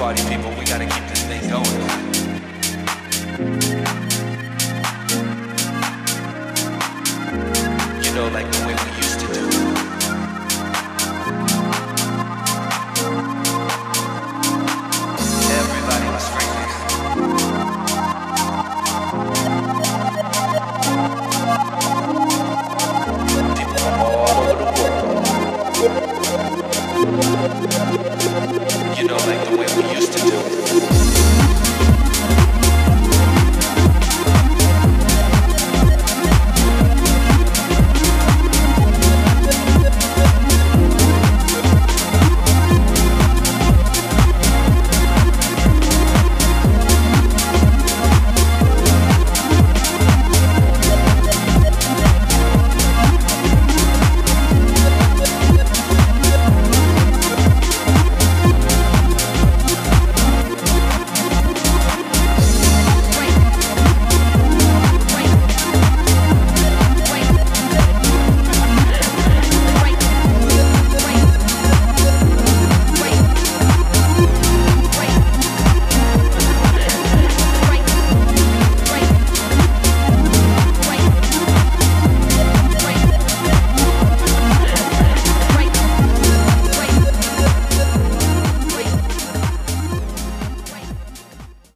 party people. We got